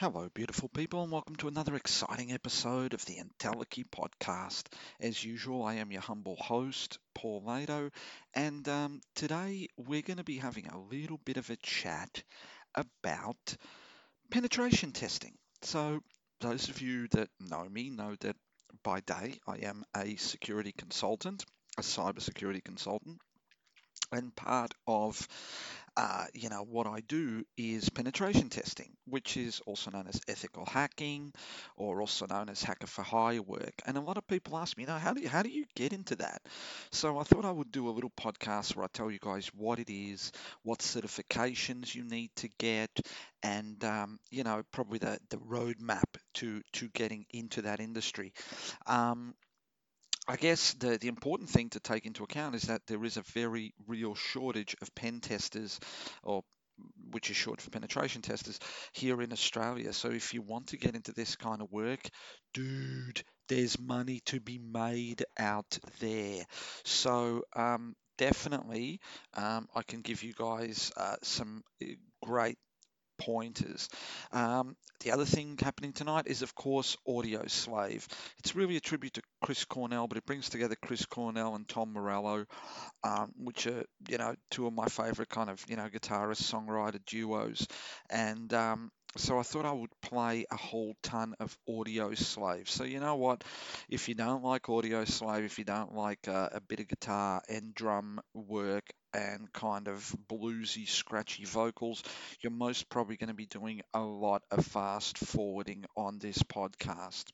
Hello, beautiful people, and welcome to another exciting episode of the Entelechy podcast. As usual, I am your humble host, Paul Lado, and um, today we're going to be having a little bit of a chat about penetration testing. So, those of you that know me know that by day I am a security consultant, a cybersecurity consultant, and part of uh, you know, what I do is penetration testing, which is also known as ethical hacking, or also known as hacker for hire work. And a lot of people ask me, you know, how do you, how do you get into that? So I thought I would do a little podcast where I tell you guys what it is, what certifications you need to get, and um, you know, probably the the roadmap to to getting into that industry. Um, I guess the, the important thing to take into account is that there is a very real shortage of pen testers, or which is short for penetration testers, here in Australia. So if you want to get into this kind of work, dude, there's money to be made out there. So um, definitely, um, I can give you guys uh, some uh, great pointers. Um, the other thing happening tonight is, of course, Audioslave. It's really a tribute to Chris Cornell, but it brings together Chris Cornell and Tom Morello, um, which are, you know, two of my favorite kind of, you know, guitarist songwriter duos. And um, so I thought I would play a whole ton of Audioslave. So you know what? If you don't like Audioslave, if you don't like uh, a bit of guitar and drum work and kind of bluesy, scratchy vocals, you're most probably going to be doing a lot of fast forwarding on this podcast.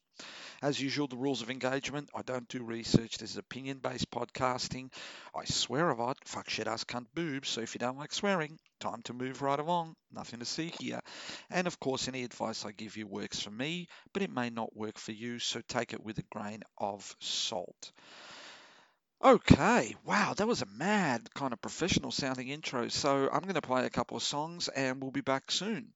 As usual, the rules of engagement. I don't do research. This is opinion based podcasting. I swear a lot. Fuck shit ass cunt boobs. So if you don't like swearing, time to move right along. Nothing to see here. And of course, any advice I give you works for me, but it may not work for you. So take it with a grain of salt. Okay, wow, that was a mad kind of professional sounding intro. So I'm going to play a couple of songs and we'll be back soon.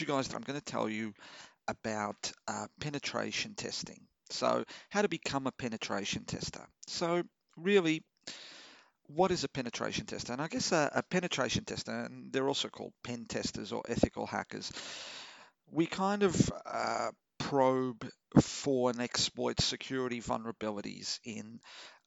You guys that I'm going to tell you about uh, penetration testing. So, how to become a penetration tester. So, really, what is a penetration tester? And I guess a, a penetration tester, and they're also called pen testers or ethical hackers, we kind of uh, probe for and exploit security vulnerabilities in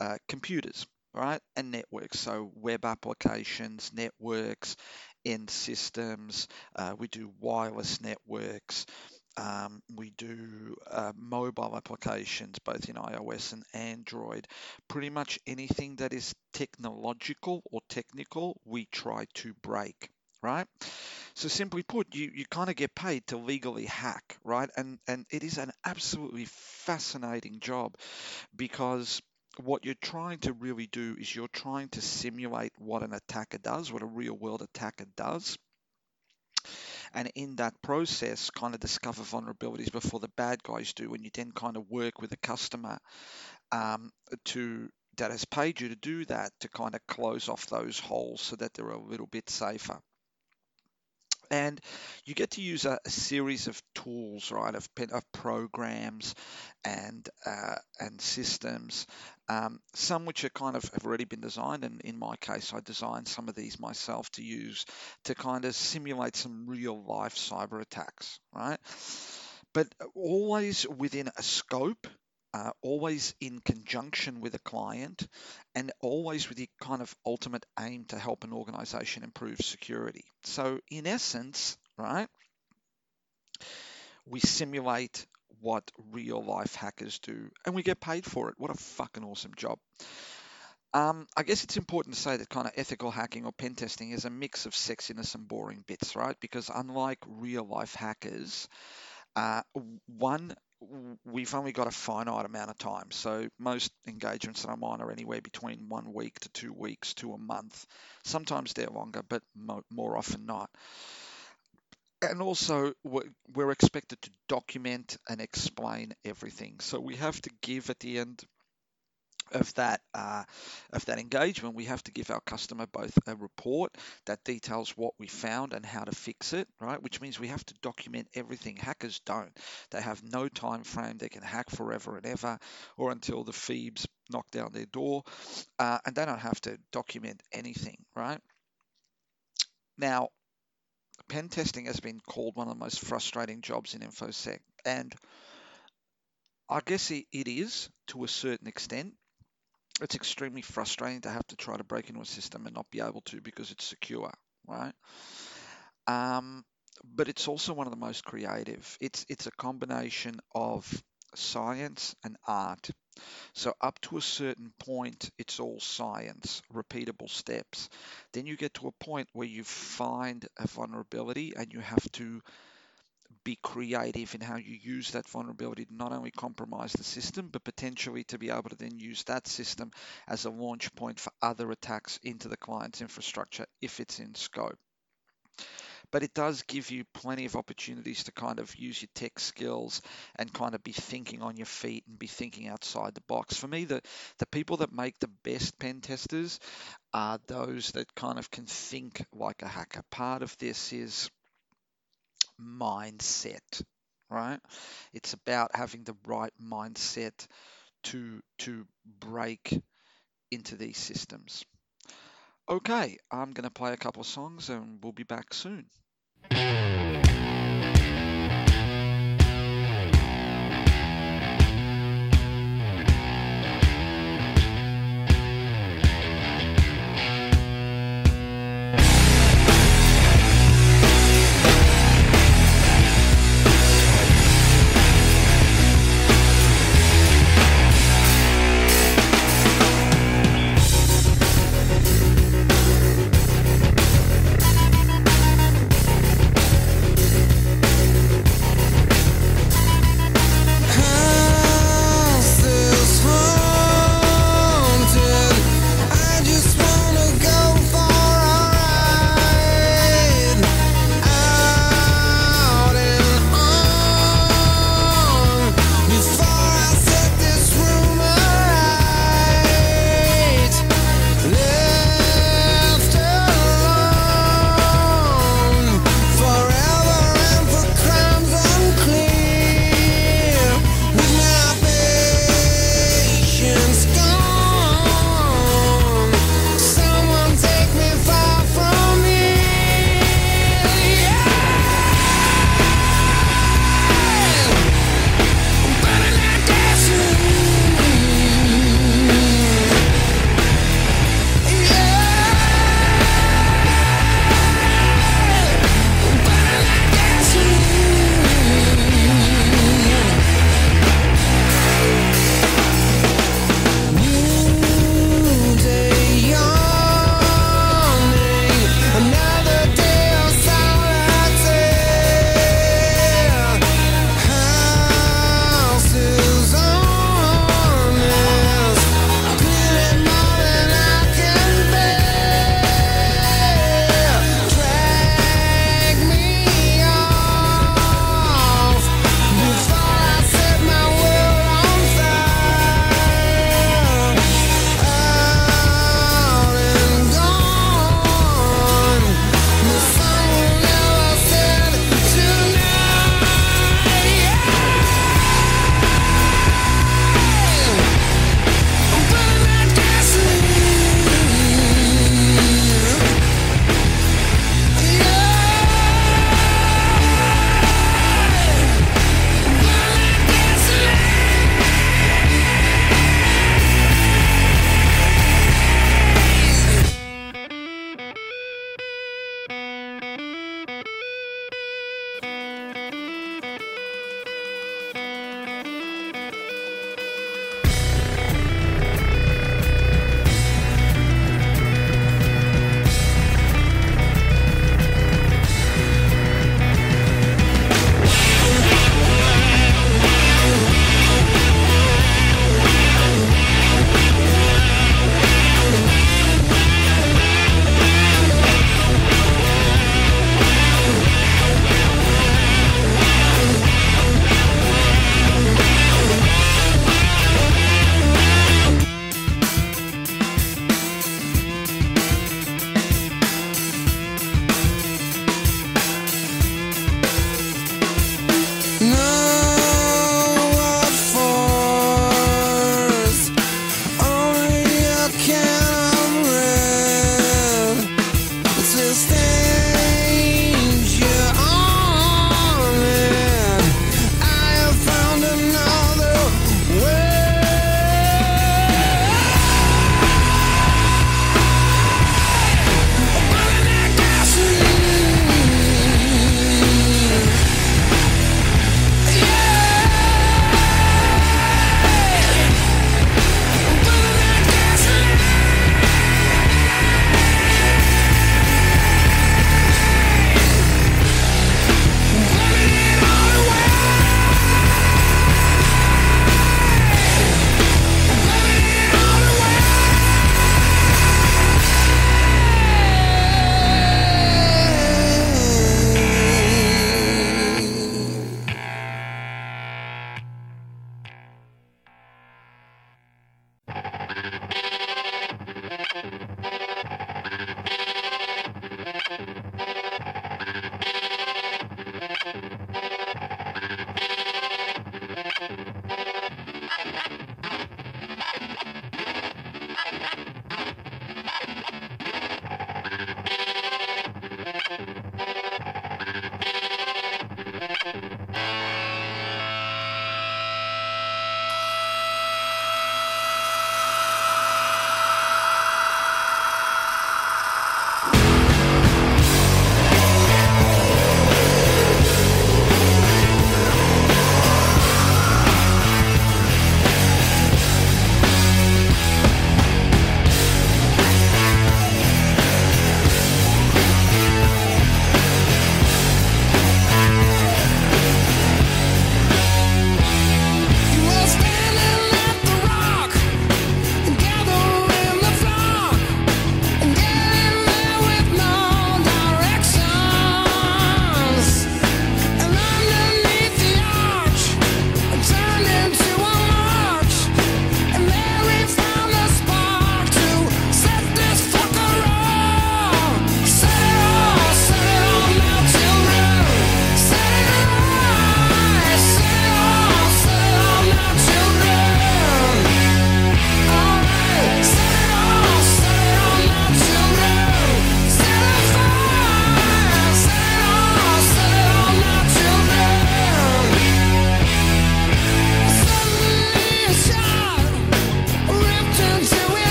uh, computers, right, and networks. So web applications, networks, end systems. Uh, we do wireless networks. Um, we do uh, mobile applications, both in iOS and Android. Pretty much anything that is technological or technical, we try to break, right? So simply put, you, you kind of get paid to legally hack, right? And and it is an absolutely fascinating job because what you're trying to really do is you're trying to simulate what an attacker does, what a real world attacker does. And in that process, kind of discover vulnerabilities before the bad guys do, and you then kind of work with a customer um, to that has paid you to do that to kind of close off those holes so that they're a little bit safer and you get to use a, a series of tools, right, of, of programs and uh, and systems. Um, some which are kind of have already been designed, and in my case, I designed some of these myself to use to kind of simulate some real life cyber attacks, right? But always within a scope uh, always in conjunction with a client and always with the kind of ultimate aim to help an organization improve security. So, in essence, right, we simulate what real life hackers do and we get paid for it. What a fucking awesome job. Um, I guess it's important to say that kind of ethical hacking or pen testing is a mix of sexiness and boring bits, right? Because unlike real life hackers, uh, one, we've only got a finite amount of time. So most engagements that I'm on are anywhere between one week to two weeks to a month. Sometimes they're longer, but mo- more often not. And also, we're expected to document and explain everything. So we have to give at the end of that uh, of that engagement, we have to give our customer both a report that details what we found and how to fix it, right? Which means we have to document everything. Hackers don't; they have no time frame. They can hack forever and ever, or until the Phoebes knock down their door, uh, and they don't have to document anything, right? Now, pen testing has been called one of the most frustrating jobs in infosec, and I guess it, is to a certain extent it's extremely frustrating to have to try to break into a system and not be able to because it's secure, right? Um, but it's also one of the most creative. It's it's a combination of science and art. So up to a certain point, it's all science, repeatable steps. Then you get to a point where you find a vulnerability and you have to be creative in how you use that vulnerability to not only compromise the system, but potentially to be able to then use that system as a launch point for other attacks into the client's infrastructure if it's in scope. But it does give you plenty of opportunities to kind of use your tech skills and kind of be thinking on your feet and be thinking outside the box. For me, the, the people that make the best pen testers are those that kind of can think like a hacker. Part of this is mindset, right? It's about having the right mindset to to break into these systems. Okay, I'm going to play a couple of songs and we'll be back soon. Thank you.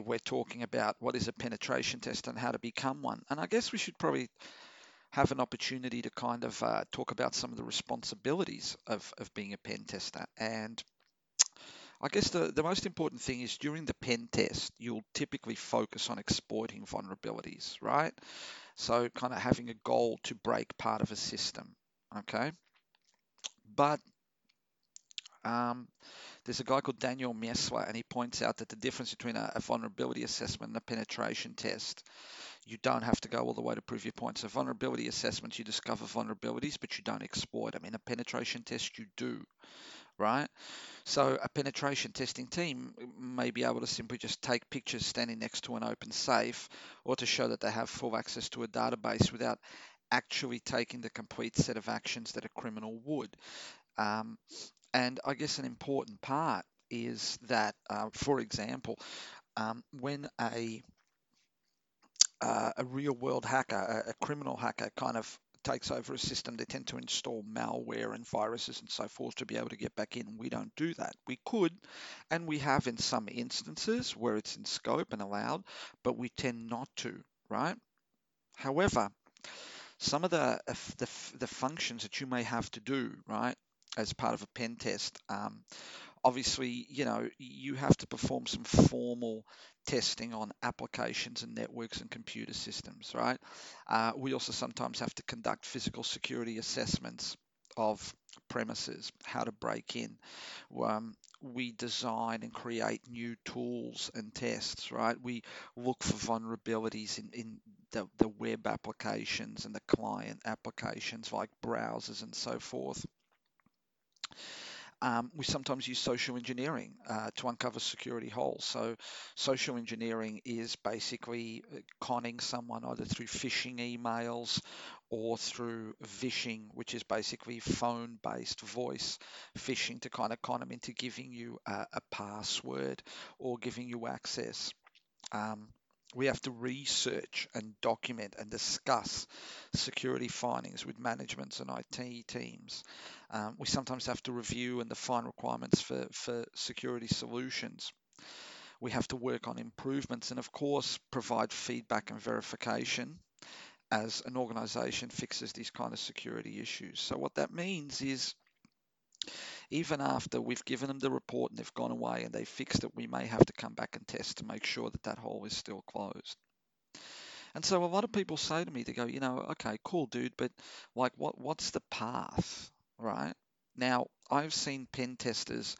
We're talking about what is a penetration test and how to become one. And I guess we should probably have an opportunity to kind of uh, talk about some of the responsibilities of, of being a pen tester. And I guess the, the most important thing is during the pen test, you'll typically focus on exploiting vulnerabilities, right? So, kind of having a goal to break part of a system, okay? But um, there's a guy called Daniel Miessler, and he points out that the difference between a, a vulnerability assessment and a penetration test, you don't have to go all the way to prove your point. So vulnerability assessments, you discover vulnerabilities, but you don't exploit them. In a penetration test, you do, right? So a penetration testing team may be able to simply just take pictures standing next to an open safe, or to show that they have full access to a database without actually taking the complete set of actions that a criminal would. Um, and I guess an important part is that, uh, for example, um, when a uh, a real world hacker, a, a criminal hacker, kind of takes over a system, they tend to install malware and viruses and so forth to be able to get back in. We don't do that. We could, and we have in some instances where it's in scope and allowed, but we tend not to, right? However, some of the the, the functions that you may have to do, right, as part of a pen test, um, obviously, you know, you have to perform some formal testing on applications and networks and computer systems, right? Uh, we also sometimes have to conduct physical security assessments of premises, how to break in. Um, we design and create new tools and tests, right? We look for vulnerabilities in, in the, the web applications and the client applications like browsers and so forth. Um, we sometimes use social engineering uh, to uncover security holes. So, social engineering is basically uh, conning someone either through phishing emails or through vishing, which is basically phone based voice phishing to kind of con them into giving you a, a password or giving you access. Um, we have to research and document and discuss security findings with managements and IT teams. Um, we sometimes have to review and define requirements for, for security solutions. We have to work on improvements and, of course, provide feedback and verification as an organization fixes these kind of security issues. So, what that means is even after we've given them the report and they've gone away and they fixed it, we may have to come back and test to make sure that that hole is still closed. And so a lot of people say to me, they go, you know, okay, cool, dude, but like, what what's the path, right? Now, I've seen pen testers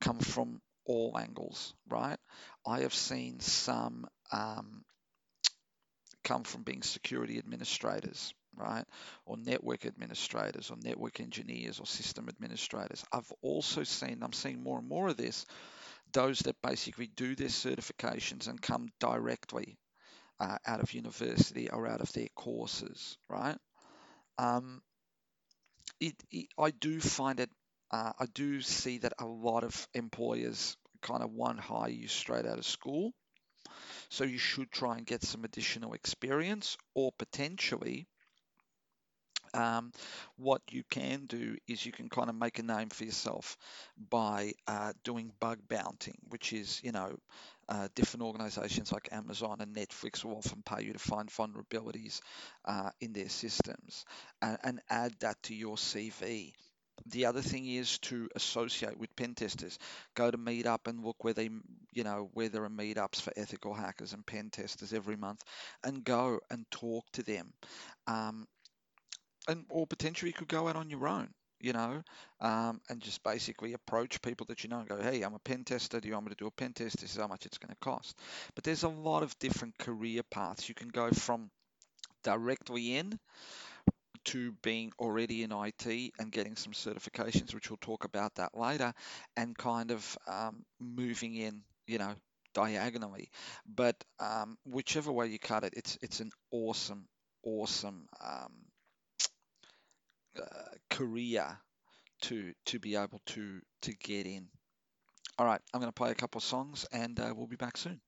come from all angles, right? I have seen some um, come from being security administrators, right? Or network administrators, or network engineers, or system administrators. I've also seen, I'm seeing more and more of this, those that basically do their certifications and come directly uh, out of university or out of their courses, right? Um, it, it, I do find it, uh, I do see that a lot of employers kind of one hire you straight out of school. So you should try and get some additional experience or potentially Um, what you can do is you can kind of make a name for yourself by uh, doing bug bounting, which is, you know, uh, different organizations like Amazon and Netflix will often pay you to find vulnerabilities uh, in their systems and, and add that to your CV. The other thing is to associate with pen testers. Go to Meetup and look where they, you know, where there are meetups for ethical hackers and pen testers every month, and go and talk to them. Um, and or potentially you could go out on your own you know um, and just basically approach people that you know and go hey i'm a pen tester. Do you want me to do a pen test? This is how much it's going to cost. But there's a lot of different career paths. You can go from directly in to being already in IT and getting some certifications, which we'll talk about that later, and kind of um, moving in, you know, diagonally. But um, whichever way you cut it, it's it's an awesome, awesome um, uh, career to to be able to to get in. All right, I'm going to play a couple of songs, and uh, we'll be back soon.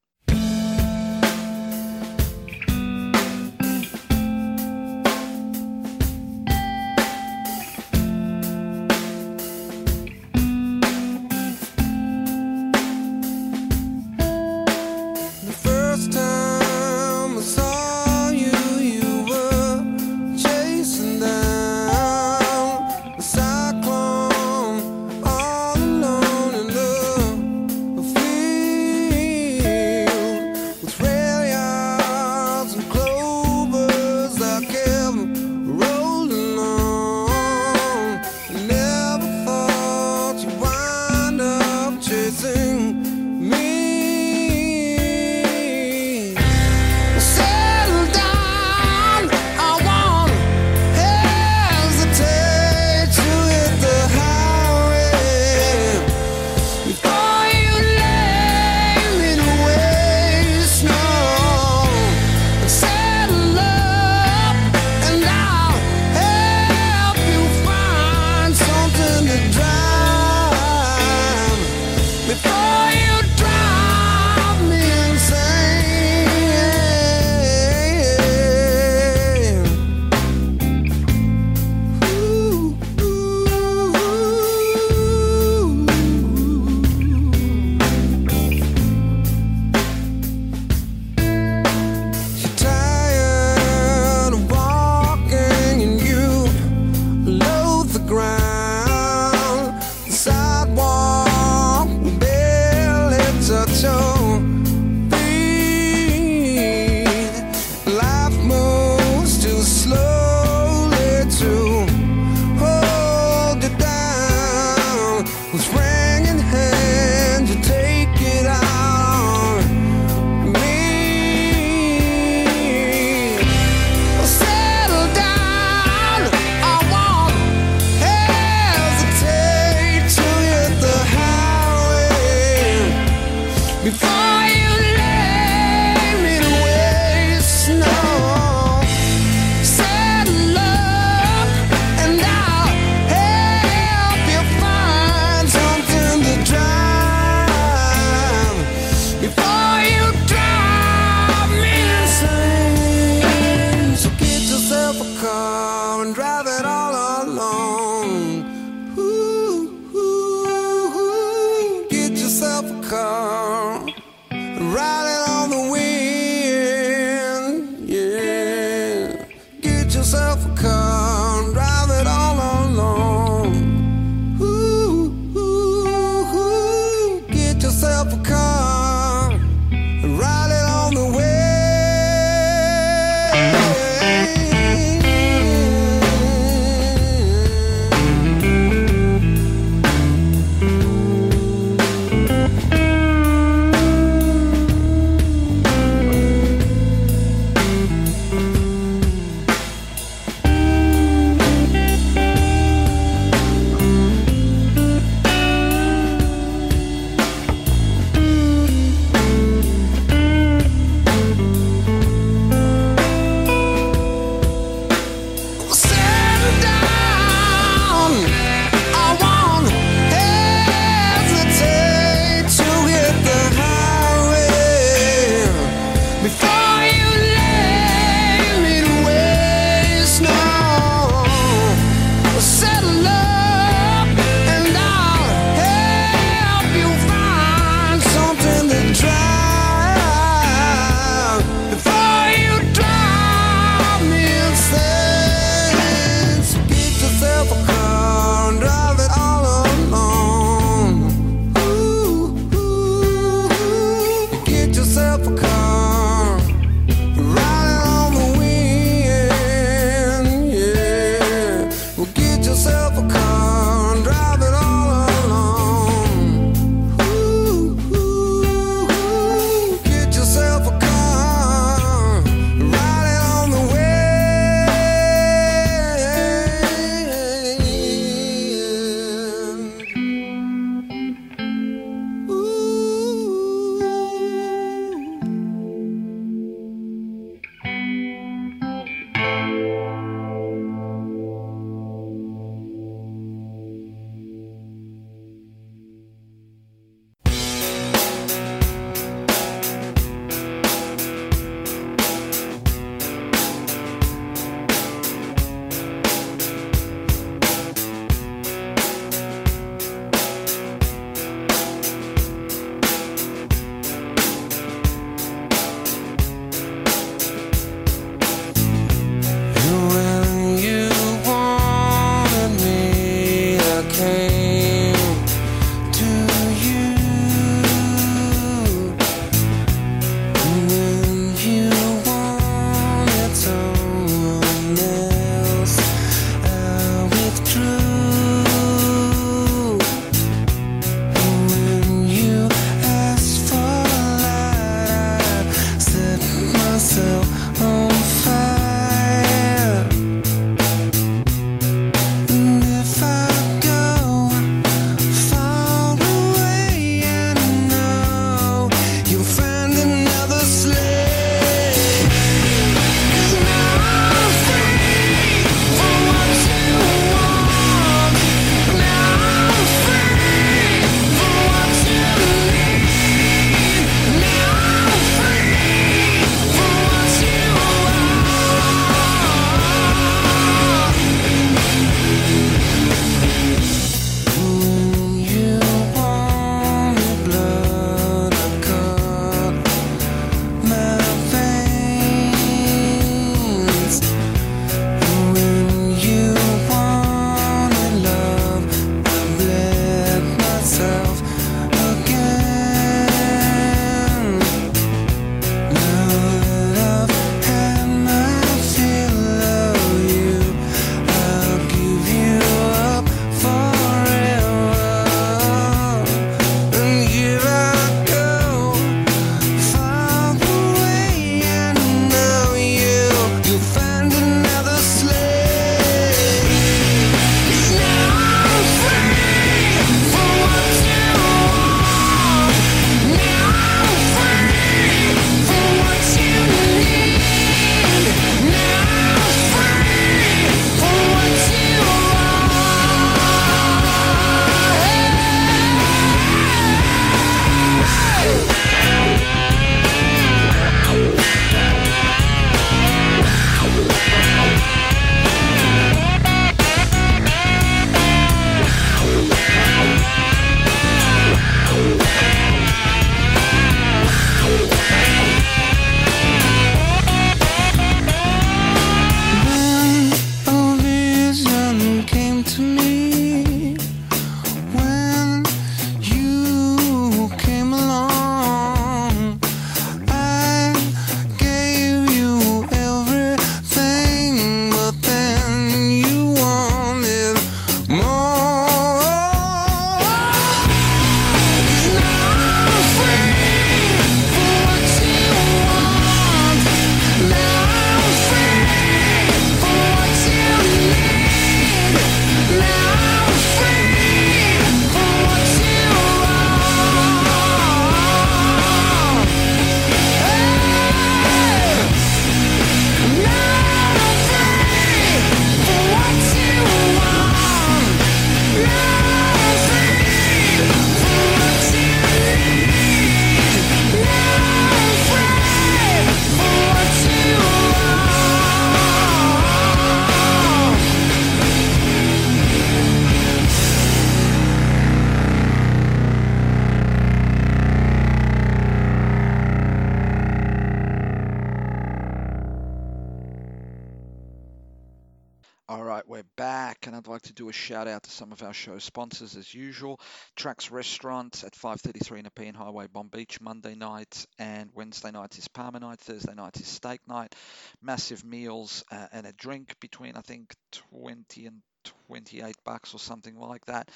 Show sponsors as usual. Tracks Restaurant at 533 in Nepean Highway, Bonbeach, Monday night, and Wednesday night is parma night, Thursday night is steak night. Massive meals uh, and a drink between, I think, 20 and 28 bucks or something like that.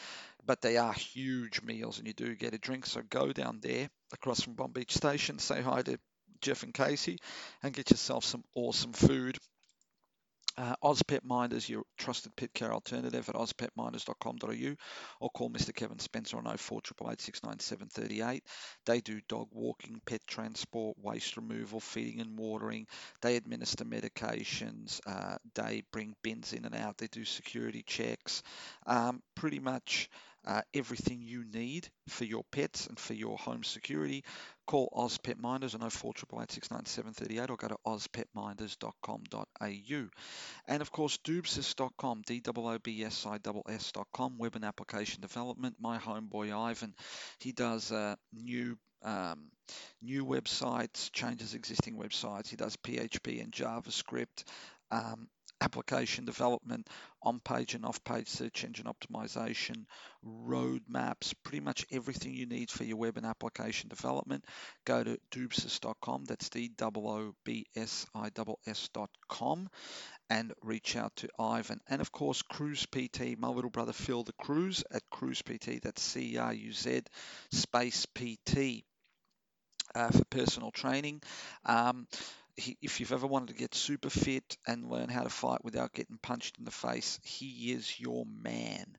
But they are huge meals, and you do get a drink. So go down there across from Bonbeach Station, say hi to Jeff and Casey, and get yourself some awesome food. Uh, Oz Pet Minders, your trusted pet care alternative at ozpetminders.com.au or call Mr. Kevin Spencer on 04 697 They do dog walking, pet transport, waste removal, feeding and watering. They administer medications. Uh, they bring bins in and out. They do security checks. Um, pretty much uh, everything you need for your pets and for your home security. Call Oz Pet Minders on 04 697 or go to ozpetminders.com.au. And of course, doobsis.com, D-O-O-B-S-I-S-S.com, web and application development. My homeboy Ivan, he does uh, new um, new websites, changes existing websites. He does PHP and JavaScript. Um, application development, on page and off page search engine optimization, roadmaps, pretty much everything you need for your web and application development. Go to doobsis.com, that's D O O B S I S.com, and reach out to Ivan. And of course, Cruz PT, my little brother Phil the Cruz at Cruz PT, that's C R U Z space PT. Uh, for personal training. Um, if you've ever wanted to get super fit and learn how to fight without getting punched in the face, he is your man.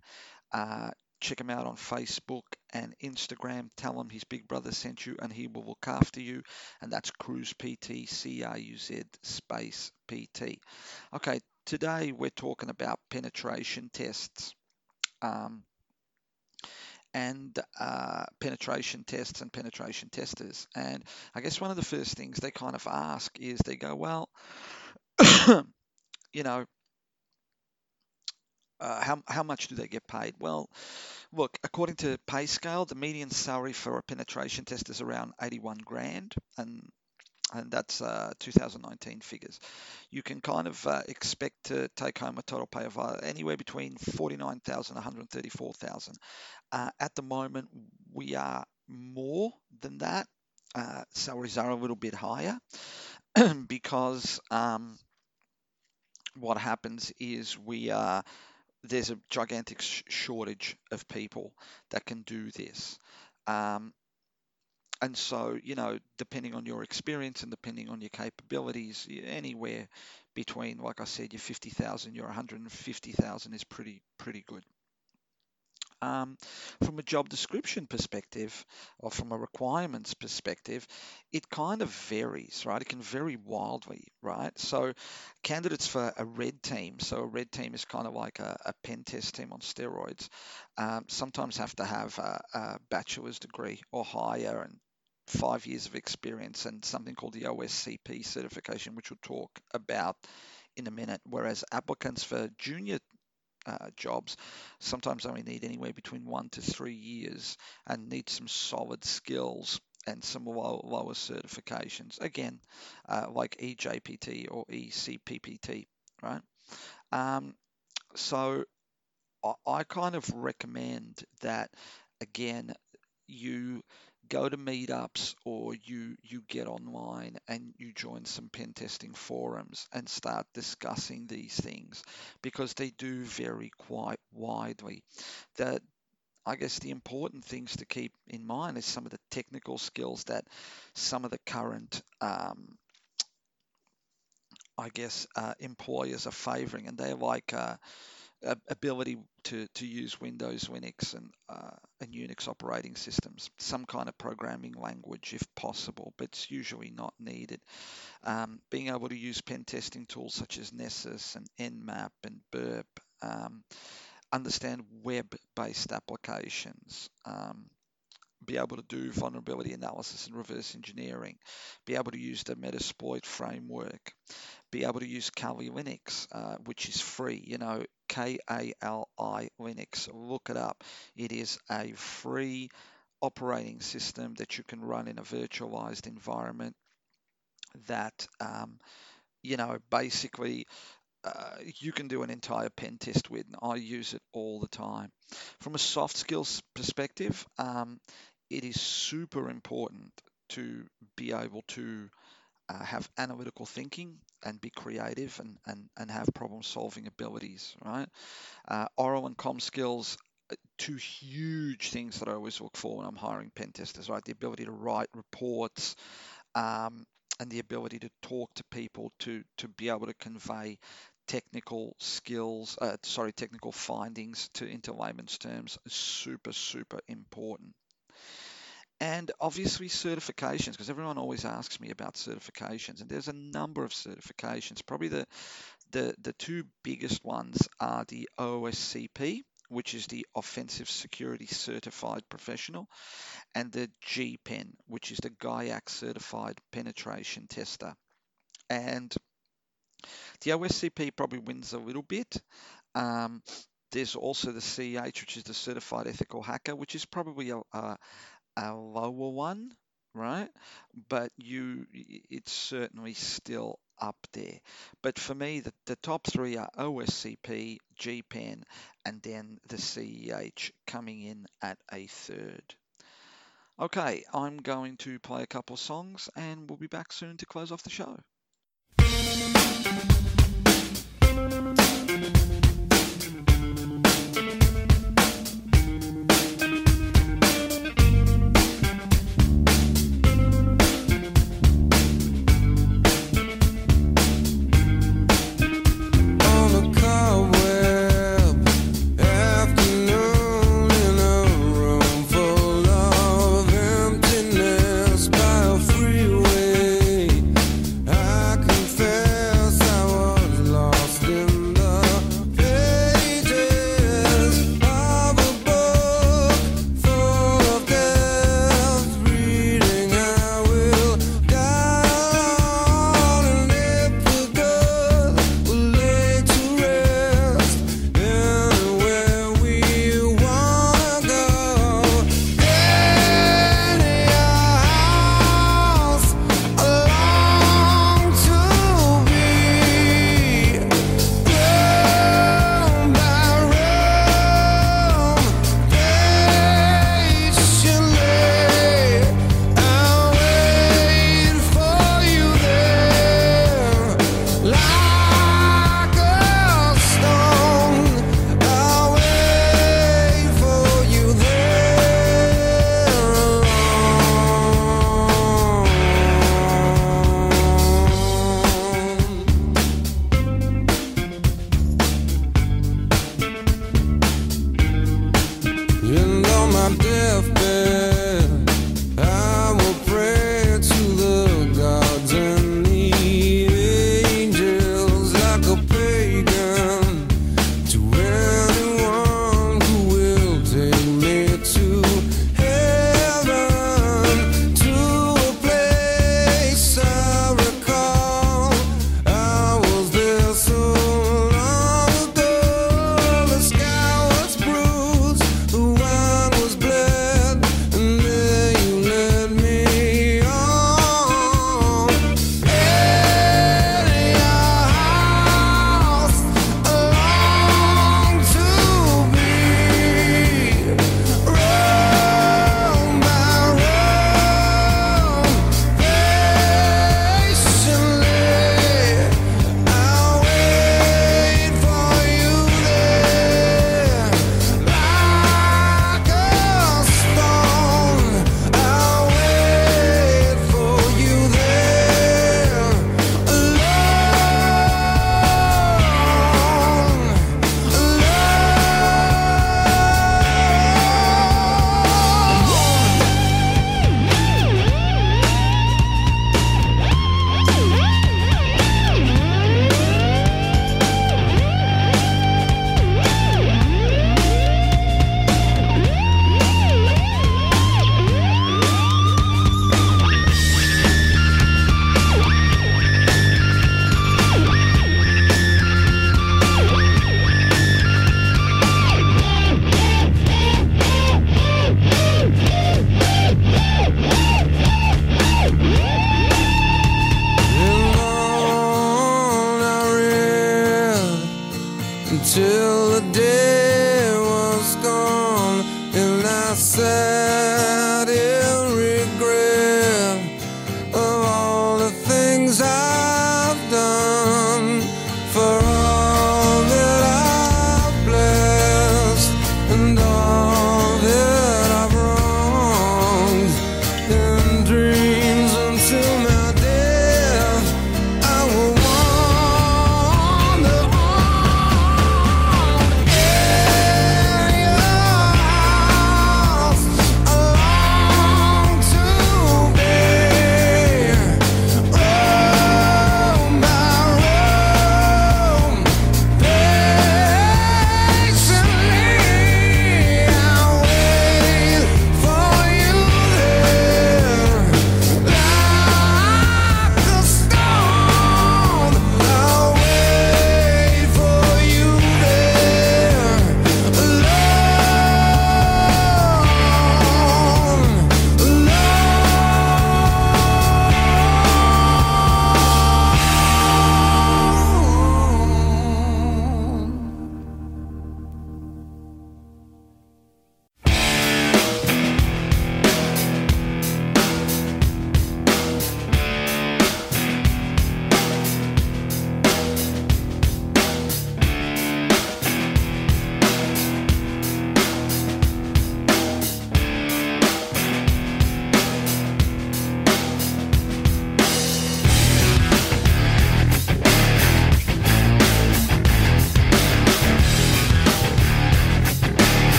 Uh, check him out on Facebook and Instagram. Tell him his big brother sent you and he will look after you. And that's Cruz PT, C R U Z space PT. Okay, today we're talking about penetration tests. Um, and uh, penetration tests and penetration testers. And I guess one of the first things they kind of ask is they go, well, you know, uh, how, how much do they get paid? Well, look, according to PayScale, the median salary for a penetration test is around 81 grand, and and that's uh, 2019 figures. You can kind of uh, expect to take home a total pay of uh, anywhere between 49,000 and 134,000. Uh, at the moment, we are more than that. Uh, salaries are a little bit higher because um, what happens is we are there's a gigantic sh- shortage of people that can do this. Um, and so, you know, depending on your experience and depending on your capabilities, anywhere between, like I said, your 50,000, your 150,000 is pretty pretty good. Um, from a job description perspective or from a requirements perspective, it kind of varies, right? It can vary wildly, right? So, candidates for a red team, so a red team is kind of like a, a pen test team on steroids, um, sometimes have to have a, a bachelor's degree or higher and five years of experience and something called the OSCP certification, which we'll talk about in a minute. Whereas applicants for junior uh, jobs sometimes only need anywhere between one to three years and need some solid skills and some low, lower certifications. Again, uh, like EJPT or ECPPT, right? Um, so I, I kind of recommend that again you go to meetups or you you get online and you join some pen testing forums and start discussing these things because they do vary quite widely. That I guess the important things to keep in mind is some of the technical skills that some of the current um, I guess uh, employers are favouring, and they're like uh, ability to, to use Windows, Linux, and, uh, and Unix operating systems, some kind of programming language if possible, but it's usually not needed. Um, being able to use pen testing tools such as Nessus and Nmap and Burp, um, understand web based applications. Um, be able to do vulnerability analysis and reverse engineering, be able to use the Metasploit framework, be able to use Kali Linux, uh, which is free. You know, K A L I Linux. Look it up. It is a free operating system that you can run in a virtualized environment that, um, you know, basically uh, you can do an entire pen test with. And I use it all the time. From a soft skills perspective, um, it is super important to be able to uh, have analytical thinking and be creative and, and, and have problem solving abilities, right? Uh, oral and com skills, uh, two huge things that I always look for when I'm hiring pen testers, right? The ability to write reports um, and the ability to talk to people to, to be able to convey technical skills, uh, sorry, technical findings to into layman's terms is super, super important and obviously certifications because everyone always asks me about certifications and there's a number of certifications. Probably the the, the two biggest ones are the OSCP which is the offensive security certified professional and the GPEN which is the GIAC certified penetration tester. And the OSCP probably wins a little bit. Um, there's also the CEH, which is the Certified Ethical Hacker, which is probably a, a, a lower one, right? But you, it's certainly still up there. But for me, the, the top three are OSCP, GPEN, and then the CEH coming in at a third. Okay, I'm going to play a couple songs and we'll be back soon to close off the show.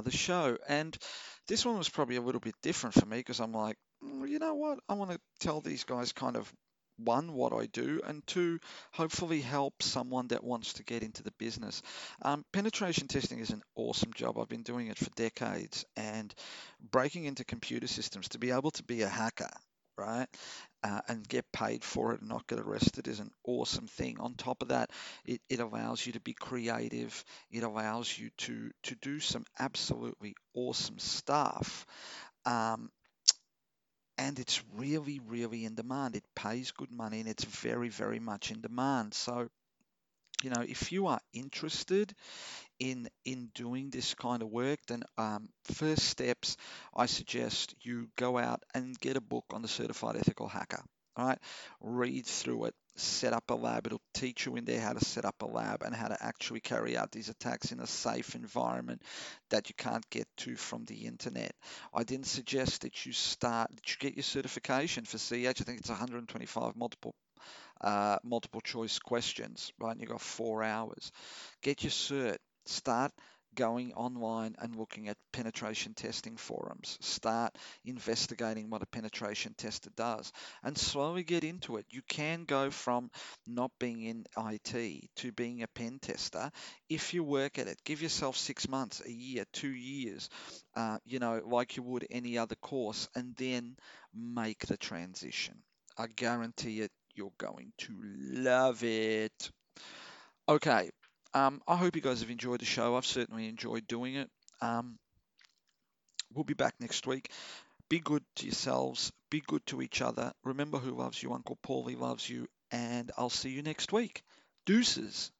Another show. And this one was probably a little bit different for me because I'm like, "Mm, you know what? I want to tell these guys kind of one, what I do, and two, hopefully help someone that wants to get into the business. Um, penetration testing is an awesome job. I've been doing it for decades, and breaking into computer systems to be able to be a hacker, right, uh, and get paid for it and not get arrested is an awesome thing. On top of that, it, it allows you to be creative. It allows you to to do some absolutely awesome stuff. Um, and it's really, really in demand. It pays good money and it's very, very much in demand. So, you know, if you are interested in in doing this kind of work, then um, first steps, I suggest you go out and get a book on the certified ethical hacker. All right, read through it, set up a lab. It'll teach you in there how to set up a lab and how to actually carry out these attacks in a safe environment that you can't get to from the internet. I didn't suggest that you start that you get your certification for CEH. I think it's 125 multiple uh, multiple choice questions, right? And you've got four hours. Get your cert. Start going online and looking at penetration testing forums. Start investigating what a penetration tester does and slowly get into it. You can go from not being in IT to being a pen tester if you work at it. Give yourself six months, a year, two years, uh, you know, like you would any other course, and then make the transition. I guarantee it, you're going to love it. Okay, um, I hope you guys have enjoyed the show. I've certainly enjoyed doing it. Um, we'll be back next week. Be good to yourselves. Be good to each other. Remember who loves you. Uncle Paulie loves you. And I'll see you next week. Deuces.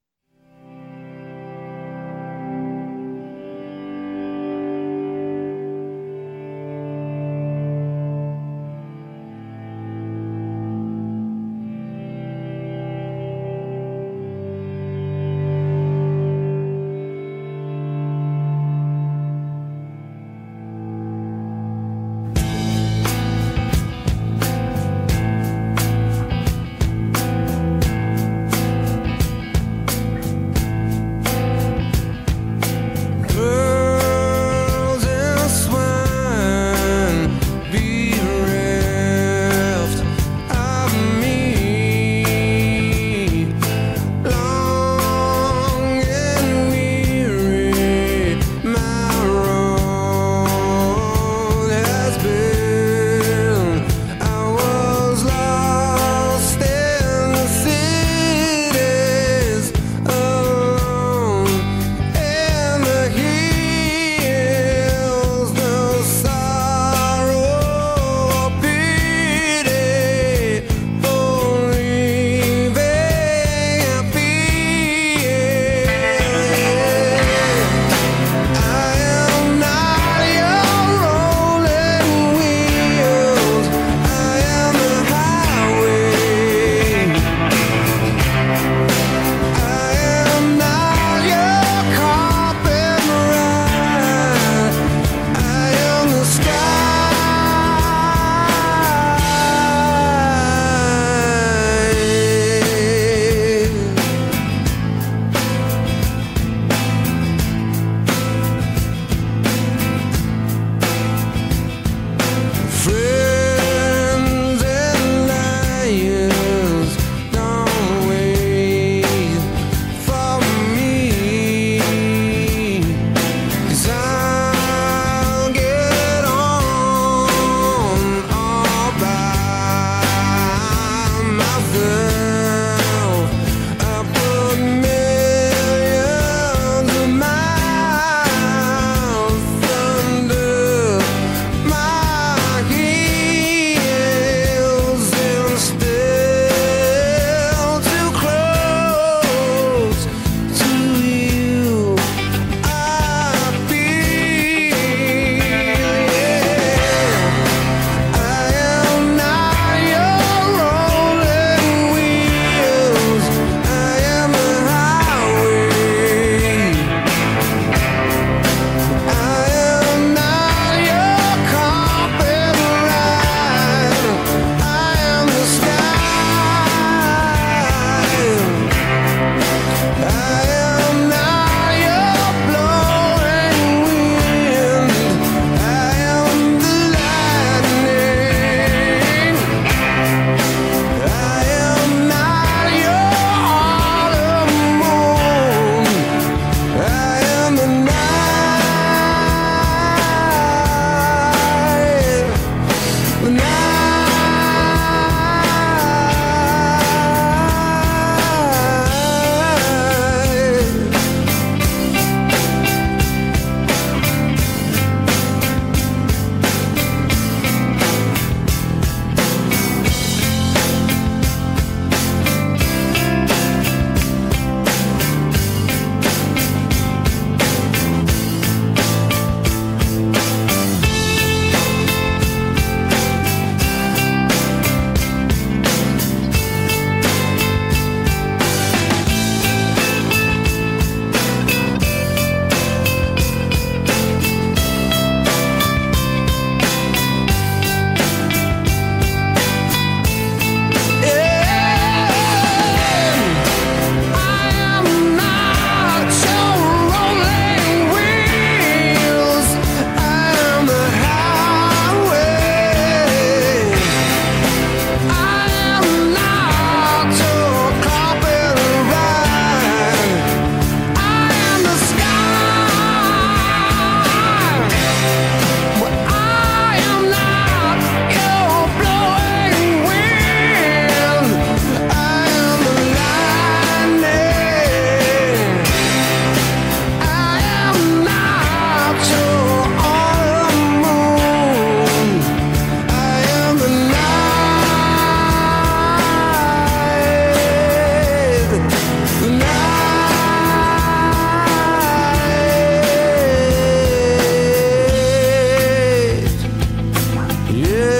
Yeah.